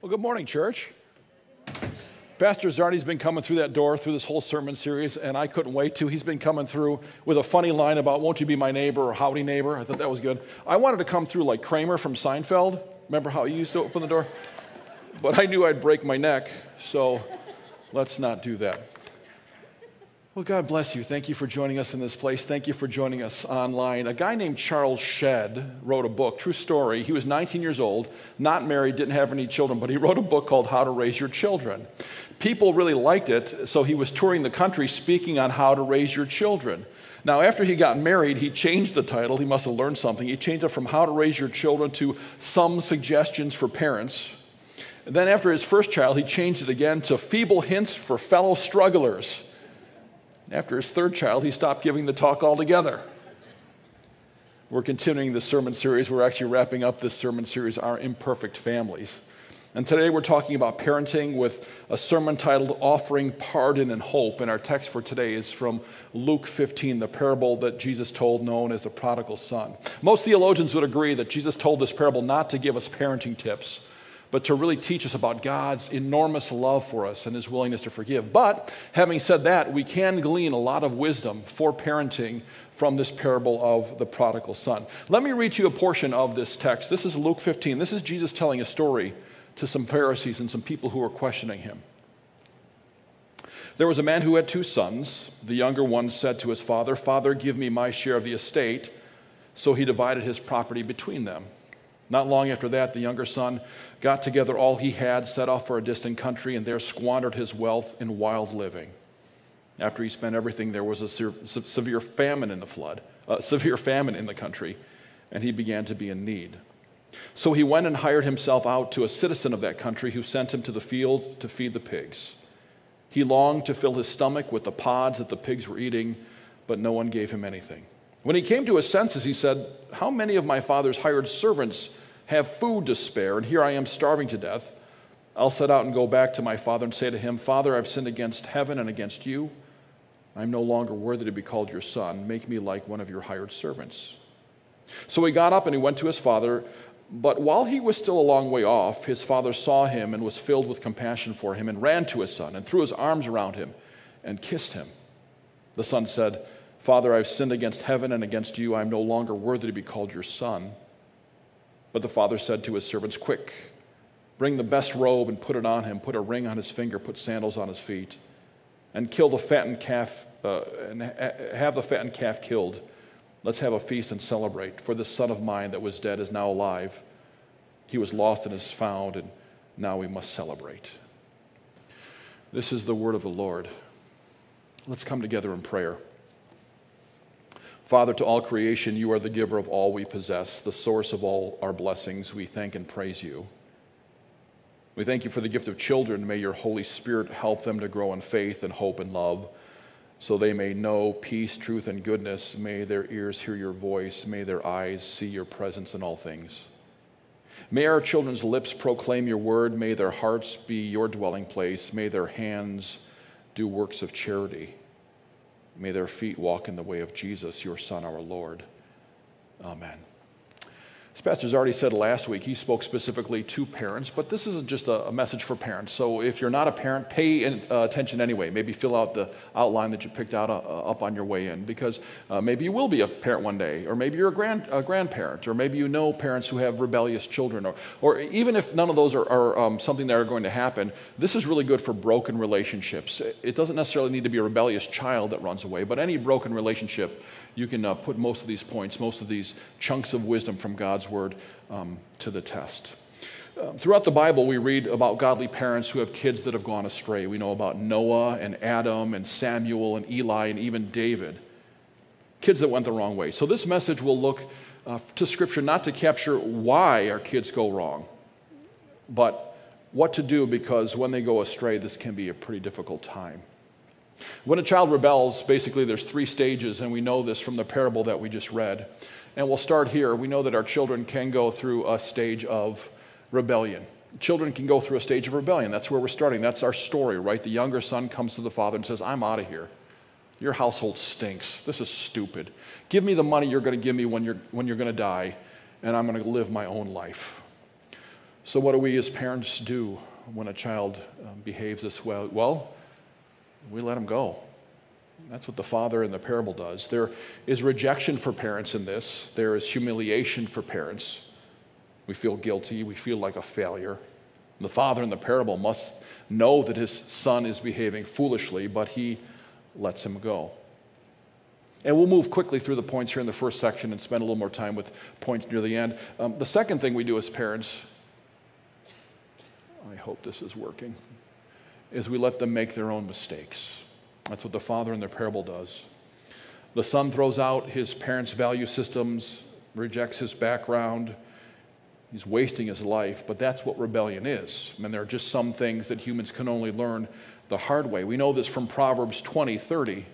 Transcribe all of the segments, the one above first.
Well, good morning, church. Pastor Zardy's been coming through that door through this whole sermon series, and I couldn't wait to. He's been coming through with a funny line about, Won't you be my neighbor or howdy neighbor? I thought that was good. I wanted to come through like Kramer from Seinfeld. Remember how he used to open the door? But I knew I'd break my neck, so let's not do that. Well, God bless you. Thank you for joining us in this place. Thank you for joining us online. A guy named Charles Shedd wrote a book, true story. He was 19 years old, not married, didn't have any children, but he wrote a book called How to Raise Your Children. People really liked it, so he was touring the country speaking on how to raise your children. Now, after he got married, he changed the title. He must have learned something. He changed it from How to Raise Your Children to Some Suggestions for Parents. And then, after his first child, he changed it again to Feeble Hints for Fellow Strugglers. After his third child, he stopped giving the talk altogether. We're continuing the sermon series. We're actually wrapping up this sermon series, Our Imperfect Families. And today we're talking about parenting with a sermon titled Offering Pardon and Hope. And our text for today is from Luke 15, the parable that Jesus told, known as the prodigal son. Most theologians would agree that Jesus told this parable not to give us parenting tips but to really teach us about God's enormous love for us and his willingness to forgive. But having said that, we can glean a lot of wisdom for parenting from this parable of the prodigal son. Let me read to you a portion of this text. This is Luke 15. This is Jesus telling a story to some Pharisees and some people who were questioning him. There was a man who had two sons. The younger one said to his father, Father, give me my share of the estate. So he divided his property between them. Not long after that, the younger son got together all he had, set off for a distant country, and there squandered his wealth in wild living. After he spent everything, there was a severe famine in the flood, a severe famine in the country, and he began to be in need. So he went and hired himself out to a citizen of that country who sent him to the field to feed the pigs. He longed to fill his stomach with the pods that the pigs were eating, but no one gave him anything. When he came to his senses, he said, How many of my father's hired servants have food to spare, and here I am starving to death? I'll set out and go back to my father and say to him, Father, I've sinned against heaven and against you. I'm no longer worthy to be called your son. Make me like one of your hired servants. So he got up and he went to his father. But while he was still a long way off, his father saw him and was filled with compassion for him and ran to his son and threw his arms around him and kissed him. The son said, Father, I've sinned against heaven and against you. I'm no longer worthy to be called your son. But the father said to his servants, Quick, bring the best robe and put it on him, put a ring on his finger, put sandals on his feet, and kill the fattened calf, uh, and ha- have the fattened calf killed. Let's have a feast and celebrate. For this son of mine that was dead is now alive. He was lost and is found, and now we must celebrate. This is the word of the Lord. Let's come together in prayer. Father, to all creation, you are the giver of all we possess, the source of all our blessings. We thank and praise you. We thank you for the gift of children. May your Holy Spirit help them to grow in faith and hope and love so they may know peace, truth, and goodness. May their ears hear your voice. May their eyes see your presence in all things. May our children's lips proclaim your word. May their hearts be your dwelling place. May their hands do works of charity. May their feet walk in the way of Jesus, your Son, our Lord. Amen. As Pastor's already said last week, he spoke specifically to parents, but this isn't just a, a message for parents. So if you're not a parent, pay in, uh, attention anyway. Maybe fill out the outline that you picked out uh, uh, up on your way in, because uh, maybe you will be a parent one day, or maybe you're a, grand, a grandparent, or maybe you know parents who have rebellious children, or, or even if none of those are, are um, something that are going to happen, this is really good for broken relationships. It doesn't necessarily need to be a rebellious child that runs away, but any broken relationship you can uh, put most of these points, most of these chunks of wisdom from God's word um, to the test. Uh, throughout the Bible, we read about godly parents who have kids that have gone astray. We know about Noah and Adam and Samuel and Eli and even David. Kids that went the wrong way. So, this message will look uh, to Scripture not to capture why our kids go wrong, but what to do because when they go astray, this can be a pretty difficult time. When a child rebels, basically there's three stages, and we know this from the parable that we just read. And we'll start here. We know that our children can go through a stage of rebellion. Children can go through a stage of rebellion. That's where we're starting. That's our story, right? The younger son comes to the father and says, I'm out of here. Your household stinks. This is stupid. Give me the money you're going to give me when you're, when you're going to die, and I'm going to live my own life. So, what do we as parents do when a child um, behaves this way? Well, we let them go. That's what the father in the parable does. There is rejection for parents in this, there is humiliation for parents. We feel guilty, we feel like a failure. The father in the parable must know that his son is behaving foolishly, but he lets him go. And we'll move quickly through the points here in the first section and spend a little more time with points near the end. Um, the second thing we do as parents, I hope this is working, is we let them make their own mistakes. That's what the father in the parable does. The son throws out his parents' value systems, rejects his background. He's wasting his life, but that's what rebellion is. I mean, there are just some things that humans can only learn the hard way. We know this from Proverbs 20, 30.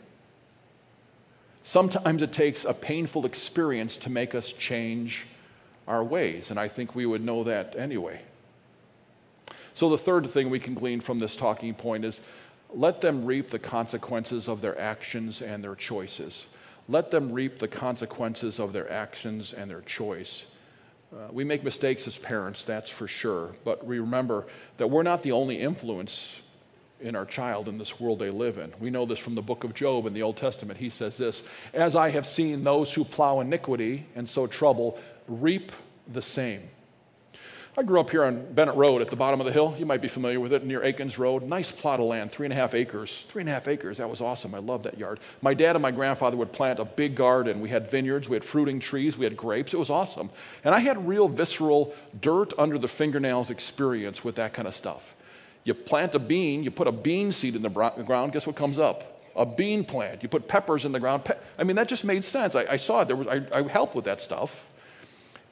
Sometimes it takes a painful experience to make us change our ways, and I think we would know that anyway. So, the third thing we can glean from this talking point is let them reap the consequences of their actions and their choices. Let them reap the consequences of their actions and their choice. Uh, we make mistakes as parents, that's for sure, but we remember that we're not the only influence in our child in this world they live in. We know this from the book of Job in the Old Testament. He says this As I have seen those who plow iniquity and sow trouble reap the same. I grew up here on Bennett Road at the bottom of the hill. You might be familiar with it near Aikens Road. Nice plot of land, three and a half acres. Three and a half acres, that was awesome. I loved that yard. My dad and my grandfather would plant a big garden. We had vineyards, we had fruiting trees, we had grapes. It was awesome. And I had real visceral dirt under the fingernails experience with that kind of stuff. You plant a bean, you put a bean seed in the ground, guess what comes up? A bean plant. You put peppers in the ground. I mean, that just made sense. I, I saw it. There was, I, I helped with that stuff.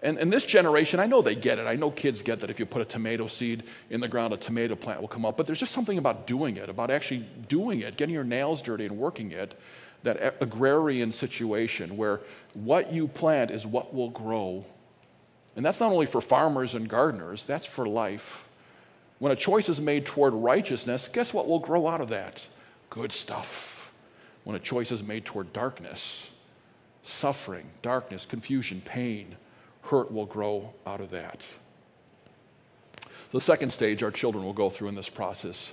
And, and this generation, I know they get it. I know kids get that if you put a tomato seed in the ground, a tomato plant will come up. But there's just something about doing it, about actually doing it, getting your nails dirty and working it, that agrarian situation where what you plant is what will grow. And that's not only for farmers and gardeners, that's for life. When a choice is made toward righteousness, guess what will grow out of that? Good stuff. When a choice is made toward darkness, suffering, darkness, confusion, pain, hurt will grow out of that. The second stage our children will go through in this process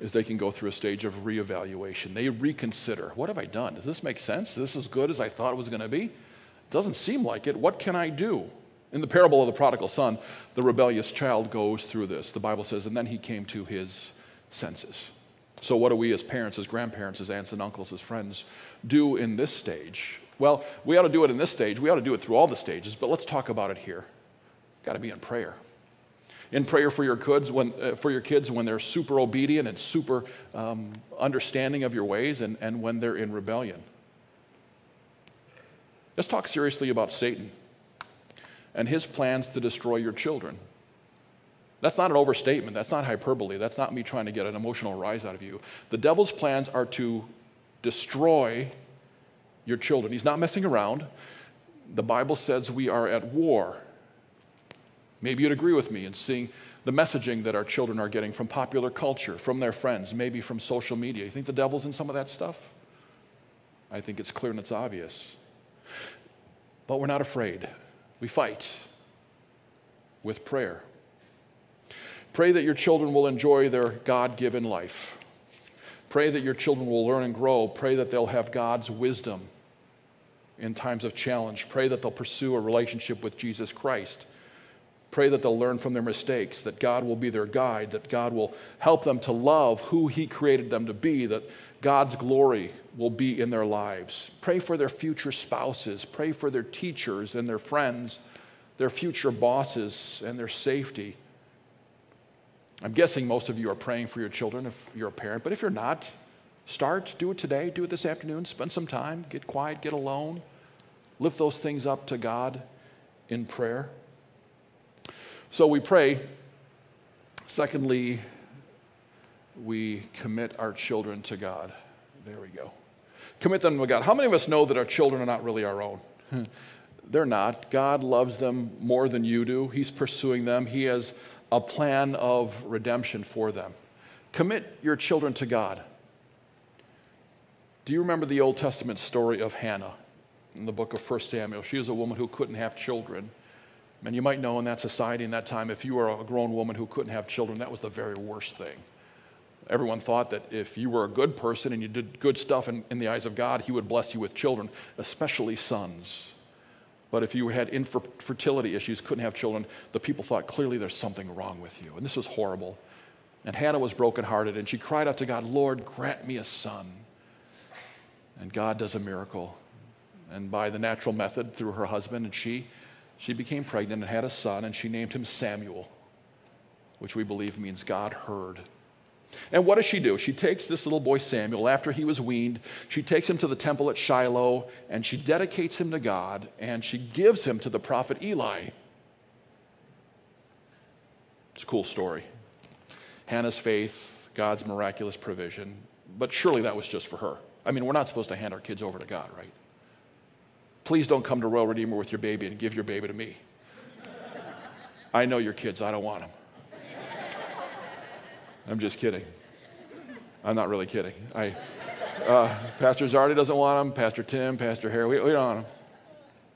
is they can go through a stage of reevaluation. They reconsider what have I done? Does this make sense? Is this as good as I thought it was going to be? It Doesn't seem like it. What can I do? In the parable of the prodigal son, the rebellious child goes through this. The Bible says, and then he came to his senses. So, what do we as parents, as grandparents, as aunts and uncles, as friends do in this stage well, we ought to do it in this stage. We ought to do it through all the stages, but let's talk about it here. Got to be in prayer. In prayer for your kids when, uh, for your kids when they're super obedient and super um, understanding of your ways and, and when they're in rebellion. Let's talk seriously about Satan and his plans to destroy your children. That's not an overstatement. That's not hyperbole. That's not me trying to get an emotional rise out of you. The devil's plans are to destroy your children. He's not messing around. The Bible says we are at war. Maybe you'd agree with me in seeing the messaging that our children are getting from popular culture, from their friends, maybe from social media. You think the devil's in some of that stuff? I think it's clear and it's obvious. But we're not afraid. We fight with prayer. Pray that your children will enjoy their God given life. Pray that your children will learn and grow. Pray that they'll have God's wisdom in times of challenge. Pray that they'll pursue a relationship with Jesus Christ. Pray that they'll learn from their mistakes, that God will be their guide, that God will help them to love who He created them to be, that God's glory will be in their lives. Pray for their future spouses. Pray for their teachers and their friends, their future bosses, and their safety. I'm guessing most of you are praying for your children if you're a parent, but if you're not, Start, do it today, do it this afternoon, spend some time, get quiet, get alone, lift those things up to God in prayer. So we pray. Secondly, we commit our children to God. There we go. Commit them to God. How many of us know that our children are not really our own? They're not. God loves them more than you do. He's pursuing them. He has a plan of redemption for them. Commit your children to God. Do you remember the Old Testament story of Hannah in the book of 1 Samuel? She was a woman who couldn't have children. And you might know in that society in that time, if you were a grown woman who couldn't have children, that was the very worst thing. Everyone thought that if you were a good person and you did good stuff in, in the eyes of God, He would bless you with children, especially sons. But if you had infertility issues, couldn't have children, the people thought clearly there's something wrong with you. And this was horrible. And Hannah was brokenhearted and she cried out to God, Lord, grant me a son. And God does a miracle. And by the natural method, through her husband and she, she became pregnant and had a son, and she named him Samuel, which we believe means God heard. And what does she do? She takes this little boy Samuel after he was weaned, she takes him to the temple at Shiloh, and she dedicates him to God, and she gives him to the prophet Eli. It's a cool story. Hannah's faith, God's miraculous provision, but surely that was just for her. I mean, we're not supposed to hand our kids over to God, right? Please don't come to Royal Redeemer with your baby and give your baby to me. I know your kids, I don't want them. I'm just kidding. I'm not really kidding. I, uh, Pastor Zardy doesn't want them, Pastor Tim, Pastor Harry, we, we don't want them.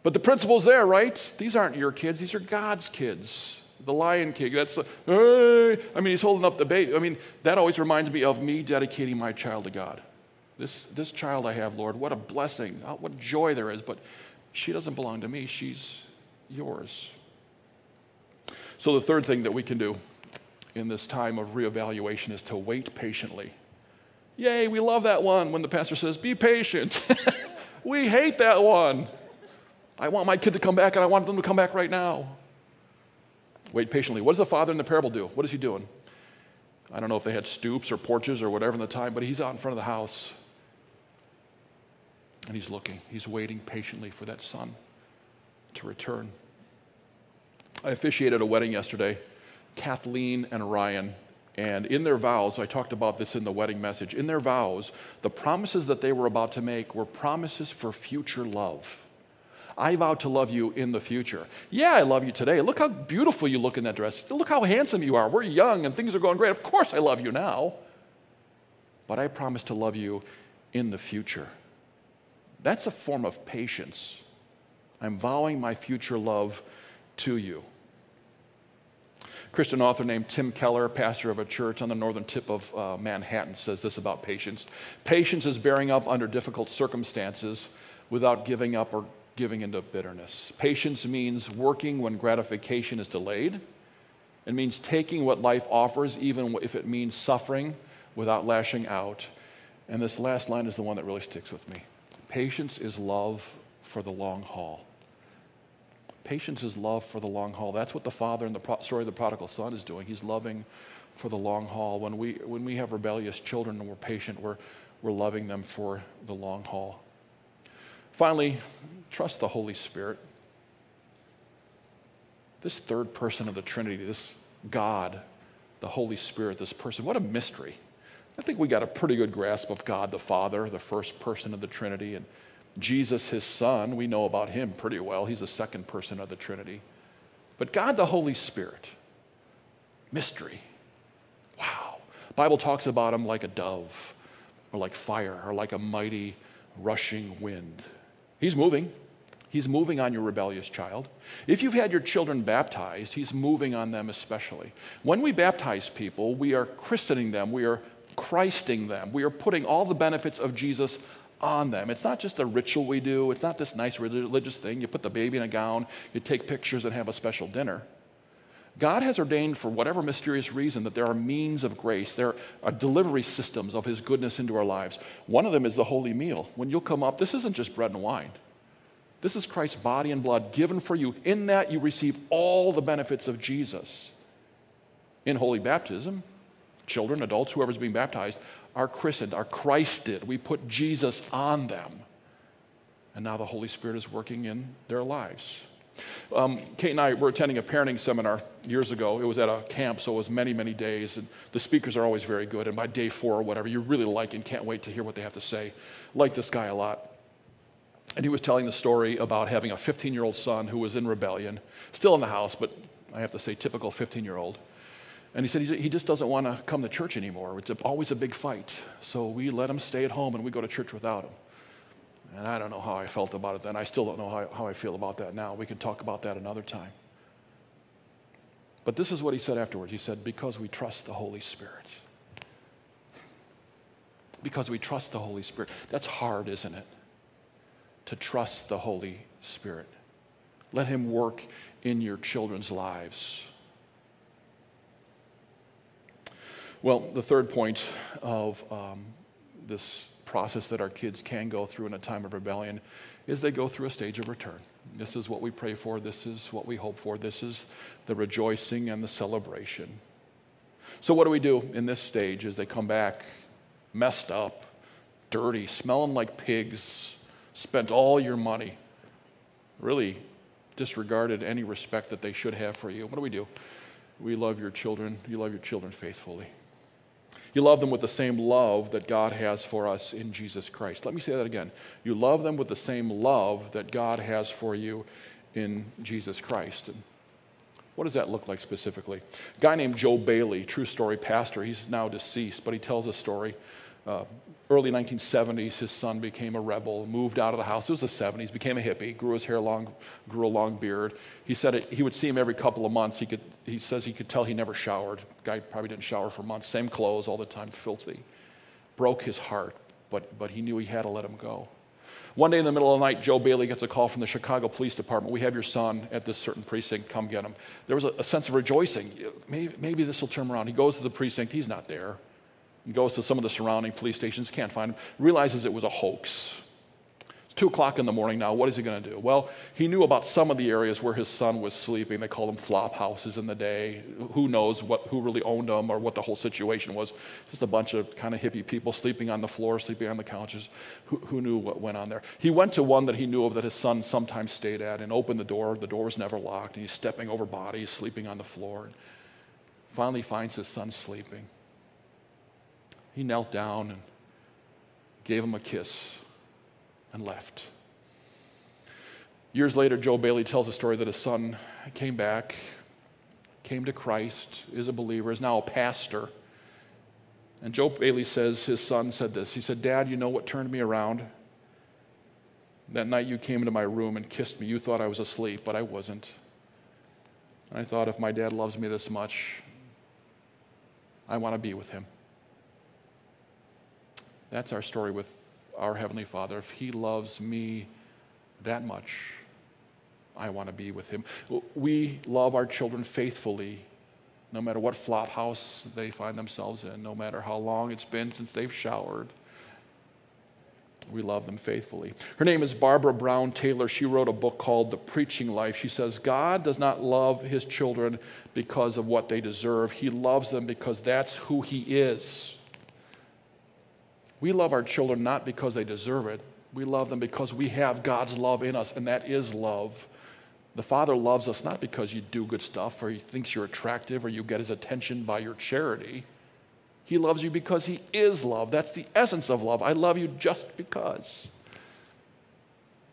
But the principle's there, right? These aren't your kids, these are God's kids. The Lion King, that's, uh, hey. I mean, he's holding up the baby. I mean, that always reminds me of me dedicating my child to God. This, this child I have, Lord, what a blessing, uh, what joy there is, but she doesn't belong to me, she's yours. So, the third thing that we can do in this time of reevaluation is to wait patiently. Yay, we love that one when the pastor says, Be patient. we hate that one. I want my kid to come back and I want them to come back right now. Wait patiently. What does the father in the parable do? What is he doing? I don't know if they had stoops or porches or whatever in the time, but he's out in front of the house and he's looking, he's waiting patiently for that son to return. I officiated a wedding yesterday, Kathleen and Ryan. And in their vows, I talked about this in the wedding message, in their vows, the promises that they were about to make were promises for future love. I vow to love you in the future. Yeah, I love you today. Look how beautiful you look in that dress. Look how handsome you are. We're young and things are going great. Of course, I love you now. But I promise to love you in the future. That's a form of patience. I'm vowing my future love to you. Christian author named Tim Keller, pastor of a church on the northern tip of uh, Manhattan, says this about patience Patience is bearing up under difficult circumstances without giving up or giving into bitterness. Patience means working when gratification is delayed. It means taking what life offers, even if it means suffering, without lashing out. And this last line is the one that really sticks with me. Patience is love for the long haul. Patience is love for the long haul. That's what the father in the pro- story of the prodigal son is doing. He's loving for the long haul. When we, when we have rebellious children and we're patient, we're, we're loving them for the long haul. Finally, trust the Holy Spirit. This third person of the Trinity, this God, the Holy Spirit, this person, what a mystery. I think we got a pretty good grasp of God the Father, the first person of the Trinity, and Jesus, his Son. We know about him pretty well. He's the second person of the Trinity. But God the Holy Spirit, mystery. Wow. Bible talks about him like a dove, or like fire, or like a mighty rushing wind. He's moving. He's moving on your rebellious child. If you've had your children baptized, he's moving on them especially. When we baptize people, we are christening them, we are Christing them. We are putting all the benefits of Jesus on them. It's not just a ritual we do, it's not this nice religious thing. You put the baby in a gown, you take pictures, and have a special dinner. God has ordained, for whatever mysterious reason, that there are means of grace. There are delivery systems of His goodness into our lives. One of them is the holy meal. When you'll come up, this isn't just bread and wine. This is Christ's body and blood given for you. In that, you receive all the benefits of Jesus. In holy baptism, children, adults, whoever's being baptized, are christened, are Christed. We put Jesus on them. And now the Holy Spirit is working in their lives. Um, Kate and I were attending a parenting seminar years ago. It was at a camp, so it was many, many days. And the speakers are always very good. And by day four or whatever, you really like and can't wait to hear what they have to say. Like this guy a lot. And he was telling the story about having a 15 year old son who was in rebellion, still in the house, but I have to say, typical 15 year old. And he said he just doesn't want to come to church anymore. It's always a big fight. So we let him stay at home and we go to church without him. And I don't know how I felt about it then. I still don't know how, how I feel about that now. We can talk about that another time. But this is what he said afterwards. He said, Because we trust the Holy Spirit. Because we trust the Holy Spirit. That's hard, isn't it? To trust the Holy Spirit. Let him work in your children's lives. Well, the third point of um, this process that our kids can go through in a time of rebellion is they go through a stage of return. This is what we pray for. This is what we hope for. This is the rejoicing and the celebration. So, what do we do in this stage as they come back messed up, dirty, smelling like pigs, spent all your money, really disregarded any respect that they should have for you? What do we do? We love your children. You love your children faithfully. You love them with the same love that God has for us in Jesus Christ. Let me say that again. You love them with the same love that God has for you in Jesus Christ. And what does that look like specifically? A guy named Joe Bailey, true story pastor, he's now deceased, but he tells a story. Uh, early 1970s, his son became a rebel, moved out of the house. It was the 70s, became a hippie, grew his hair long, grew a long beard. He said it, he would see him every couple of months. He, could, he says he could tell he never showered. Guy probably didn't shower for months. Same clothes all the time, filthy. Broke his heart, but, but he knew he had to let him go. One day in the middle of the night, Joe Bailey gets a call from the Chicago Police Department. We have your son at this certain precinct. Come get him. There was a, a sense of rejoicing. Maybe, maybe this will turn around. He goes to the precinct. He's not there. Goes to some of the surrounding police stations, can't find him, realizes it was a hoax. It's two o'clock in the morning now. What is he going to do? Well, he knew about some of the areas where his son was sleeping. They called them flop houses in the day. Who knows what, who really owned them or what the whole situation was? Just a bunch of kind of hippie people sleeping on the floor, sleeping on the couches. Who, who knew what went on there? He went to one that he knew of that his son sometimes stayed at and opened the door. The door was never locked. And he's stepping over bodies, sleeping on the floor. And finally finds his son sleeping. He knelt down and gave him a kiss and left. Years later, Joe Bailey tells a story that his son came back, came to Christ, is a believer, is now a pastor. And Joe Bailey says his son said this. He said, Dad, you know what turned me around? That night you came into my room and kissed me. You thought I was asleep, but I wasn't. And I thought, if my dad loves me this much, I want to be with him. That's our story with our Heavenly Father. If He loves me that much, I want to be with Him. We love our children faithfully, no matter what flop house they find themselves in, no matter how long it's been since they've showered. We love them faithfully. Her name is Barbara Brown Taylor. She wrote a book called The Preaching Life. She says, God does not love his children because of what they deserve, he loves them because that's who he is. We love our children not because they deserve it. We love them because we have God's love in us, and that is love. The Father loves us not because you do good stuff or he thinks you're attractive or you get his attention by your charity. He loves you because he is love. That's the essence of love. I love you just because.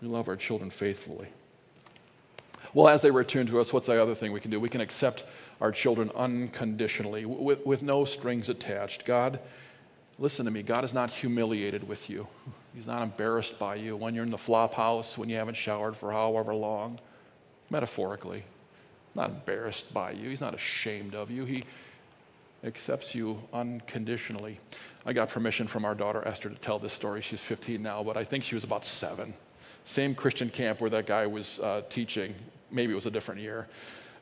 We love our children faithfully. Well, as they return to us, what's the other thing we can do? We can accept our children unconditionally, with, with no strings attached. God, Listen to me, God is not humiliated with you. He's not embarrassed by you when you're in the flop house, when you haven't showered for however long, metaphorically. Not embarrassed by you. He's not ashamed of you. He accepts you unconditionally. I got permission from our daughter Esther to tell this story. She's 15 now, but I think she was about seven. Same Christian camp where that guy was uh, teaching. Maybe it was a different year.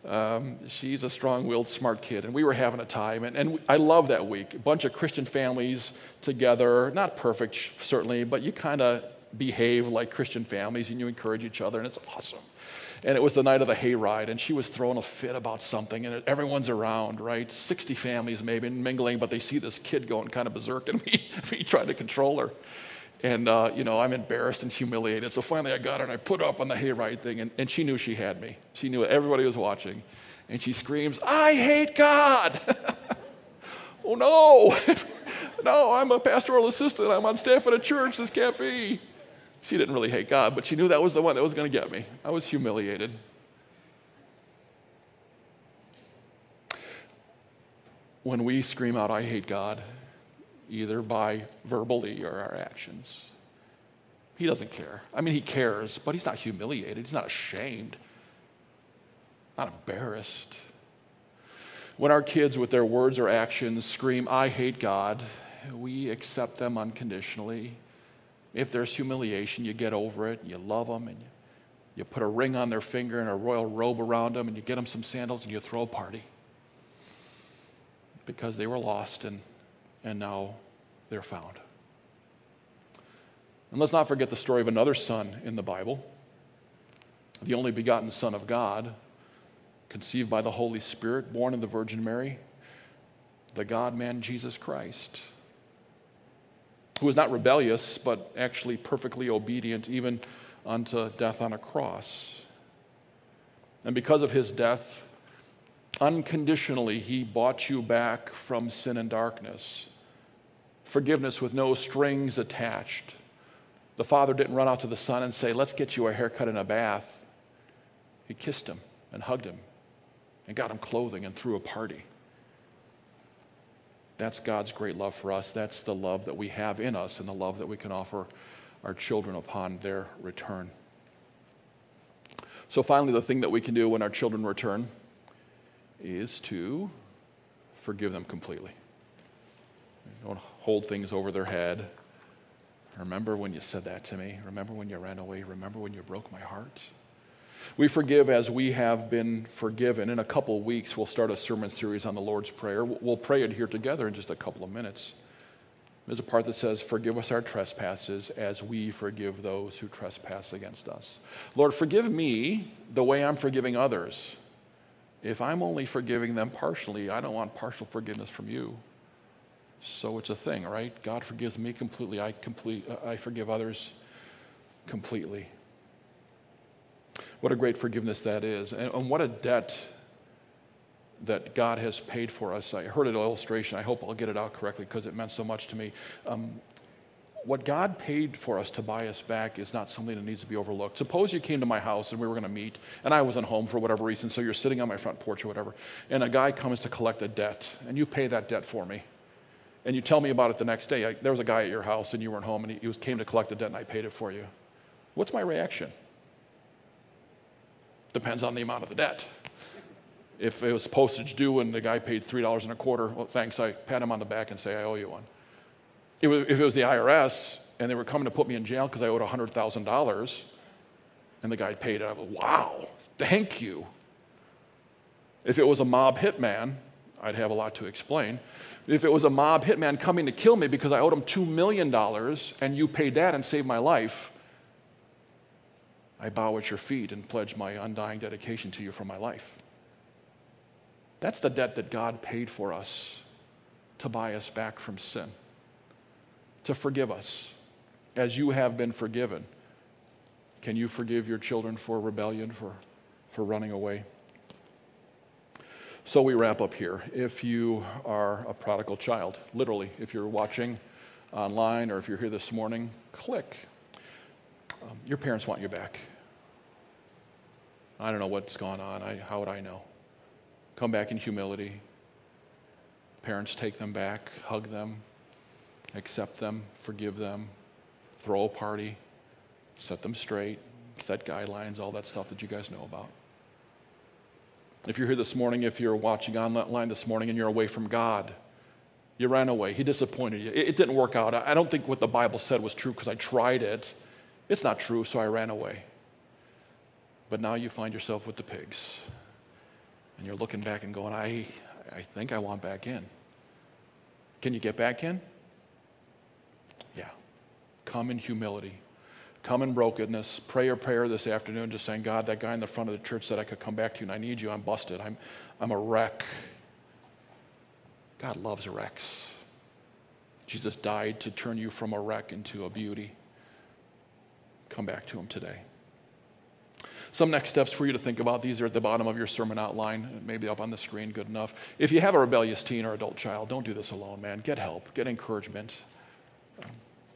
Um, she's a strong willed, smart kid, and we were having a time. And, and I love that week. A bunch of Christian families together, not perfect, certainly, but you kind of behave like Christian families and you encourage each other, and it's awesome. And it was the night of the hayride, and she was throwing a fit about something, and everyone's around, right? 60 families maybe mingling, but they see this kid going kind of berserk, and me, me trying to control her. And, uh, you know, I'm embarrassed and humiliated. So finally I got her and I put her up on the hayride thing, and, and she knew she had me. She knew everybody was watching. And she screams, I hate God. oh, no. no, I'm a pastoral assistant. I'm on staff at a church. This can't be. She didn't really hate God, but she knew that was the one that was going to get me. I was humiliated. When we scream out, I hate God, either by verbally or our actions. He doesn't care. I mean, he cares, but he's not humiliated. He's not ashamed, not embarrassed. When our kids, with their words or actions, scream, I hate God, we accept them unconditionally. If there's humiliation, you get over it, you love them, and you, you put a ring on their finger and a royal robe around them, and you get them some sandals, and you throw a party. Because they were lost, and, and now they're found. And let's not forget the story of another son in the Bible, the only begotten Son of God, conceived by the Holy Spirit, born of the Virgin Mary, the God man Jesus Christ, who was not rebellious, but actually perfectly obedient, even unto death on a cross. And because of his death, unconditionally, he bought you back from sin and darkness. Forgiveness with no strings attached. The father didn't run out to the son and say, Let's get you a haircut and a bath. He kissed him and hugged him and got him clothing and threw a party. That's God's great love for us. That's the love that we have in us and the love that we can offer our children upon their return. So, finally, the thing that we can do when our children return is to forgive them completely. Don't hold things over their head. Remember when you said that to me? Remember when you ran away? Remember when you broke my heart? We forgive as we have been forgiven. In a couple of weeks, we'll start a sermon series on the Lord's Prayer. We'll pray it here together in just a couple of minutes. There's a part that says, Forgive us our trespasses as we forgive those who trespass against us. Lord, forgive me the way I'm forgiving others. If I'm only forgiving them partially, I don't want partial forgiveness from you. So it's a thing, right? God forgives me completely. I, complete, I forgive others completely. What a great forgiveness that is. And, and what a debt that God has paid for us. I heard an illustration. I hope I'll get it out correctly because it meant so much to me. Um, what God paid for us to buy us back is not something that needs to be overlooked. Suppose you came to my house and we were going to meet, and I wasn't home for whatever reason, so you're sitting on my front porch or whatever, and a guy comes to collect a debt, and you pay that debt for me. And you tell me about it the next day. I, there was a guy at your house, and you weren't home, and he, he was, came to collect a debt, and I paid it for you. What's my reaction? Depends on the amount of the debt. If it was postage due and the guy paid $3 and a quarter, well, thanks, I pat him on the back and say, I owe you one. It was, if it was the IRS and they were coming to put me in jail because I owed $100,000 and the guy paid it, I was, wow, thank you. If it was a mob hitman, I'd have a lot to explain. If it was a mob hitman coming to kill me because I owed him $2 million and you paid that and saved my life, I bow at your feet and pledge my undying dedication to you for my life. That's the debt that God paid for us to buy us back from sin, to forgive us as you have been forgiven. Can you forgive your children for rebellion, for, for running away? So we wrap up here. If you are a prodigal child, literally, if you're watching online or if you're here this morning, click um, your parents want you back. I don't know what's gone on. I, how would I know? Come back in humility. Parents take them back, hug them, accept them, forgive them, throw a party, set them straight, set guidelines, all that stuff that you guys know about. If you're here this morning, if you're watching online this morning and you're away from God, you ran away. He disappointed you. It, didn't work out. I don't think what the Bible said was true because I tried it. It's not true, so I ran away. But now you find yourself with the pigs. And you're looking back and going, I, I think I want back in. Can you get back in? Yeah. Come in humility. Come in brokenness. Pray a prayer this afternoon just saying, God, that guy in the front of the church said I could come back to you and I need you. I'm busted. I'm, I'm a wreck. God loves wrecks. Jesus died to turn you from a wreck into a beauty. Come back to him today. Some next steps for you to think about. These are at the bottom of your sermon outline, maybe up on the screen, good enough. If you have a rebellious teen or adult child, don't do this alone, man. Get help, get encouragement.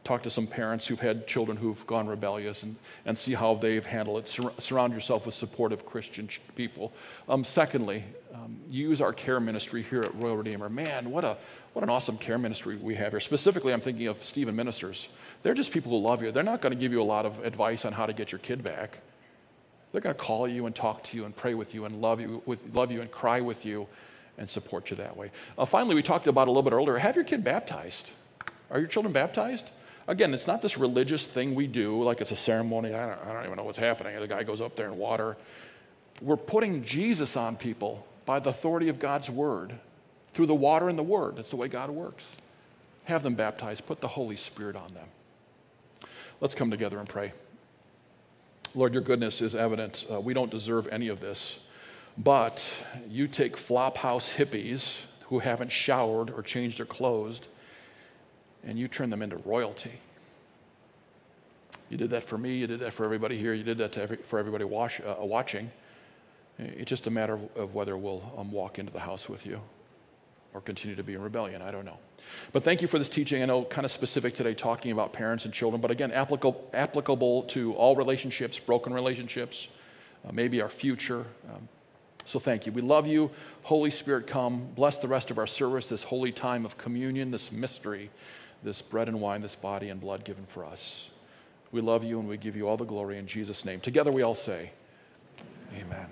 Talk to some parents who've had children who've gone rebellious and, and see how they've handled it. Sur- surround yourself with supportive Christian ch- people. Um, secondly, um, use our care ministry here at Royal Redeemer. Man, what, a, what an awesome care ministry we have here. Specifically, I'm thinking of Stephen Ministers. They're just people who love you. They're not going to give you a lot of advice on how to get your kid back. They're going to call you and talk to you and pray with you and love you, with, love you and cry with you and support you that way. Uh, finally, we talked about a little bit earlier have your kid baptized. Are your children baptized? Again, it's not this religious thing we do, like it's a ceremony. I don't, I don't even know what's happening. The guy goes up there in water. We're putting Jesus on people by the authority of God's word through the water and the word. That's the way God works. Have them baptized, put the Holy Spirit on them. Let's come together and pray. Lord, your goodness is evident. Uh, we don't deserve any of this, but you take flophouse hippies who haven't showered or changed their clothes and you turn them into royalty. You did that for me, you did that for everybody here, you did that every, for everybody wash, uh, watching. It's just a matter of, of whether we'll um, walk into the house with you or continue to be in rebellion. I don't know. But thank you for this teaching. I know kind of specific today, talking about parents and children, but again, applicable, applicable to all relationships, broken relationships, uh, maybe our future. Um, so thank you. We love you. Holy Spirit, come. Bless the rest of our service, this holy time of communion, this mystery, this bread and wine, this body and blood given for us. We love you and we give you all the glory in Jesus' name. Together we all say, Amen.